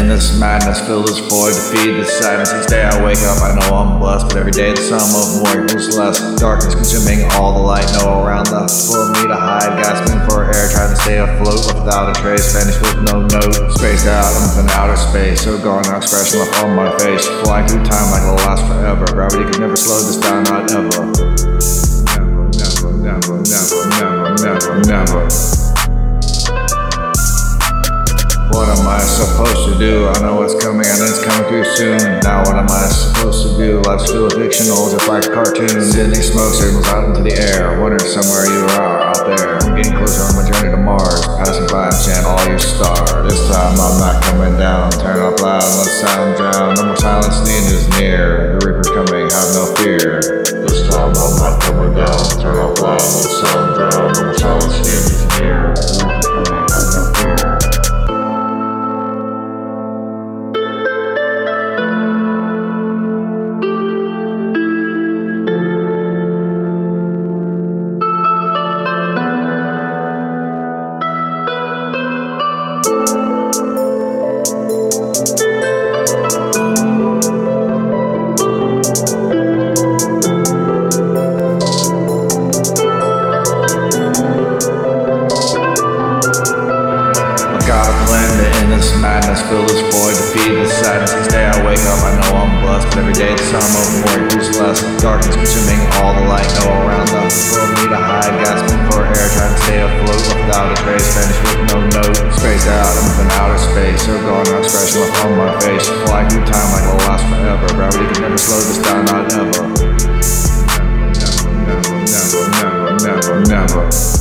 in this madness, fill this void, to feed this sadness. Each day I wake up, I know I'm blessed, but every day the sum of more equals less. Darkness consuming all the light, no around the for me to hide, gasping for air, trying to stay afloat without a trace, vanished with no note. Spaced out, I'm in outer space, so gone, no expression left on my face. Flying through time like it'll last forever. Gravity could never slow this down, not ever. Never, never, never, never, never, never, never. Am I supposed to do? I know what's coming and it's coming too soon. Now what am I supposed to do? Life's still fictional, just like a cartoon. Smoke signals out into the air. Wondering somewhere you are out there. I'm getting closer on my journey to Mars. Passing by and chant all your star. This time I'm not coming down. Turn up loud, let sound drown. No more silence, end is near. The Reaper's coming, have no fear. This time I'm not coming down. Turn up loud, let sound drown. I'm blessed, but every day the sum of more equals less. Darkness consuming all the light, no around the for me to hide, gasping for air, trying to stay afloat without a trace, vanished with no note. Spaced out, I'm up in outer space, so gone, no scratching left on my face. Fly through time like it'll last forever. Gravity can never slow this down, not ever. Never, never, never, never, never, never.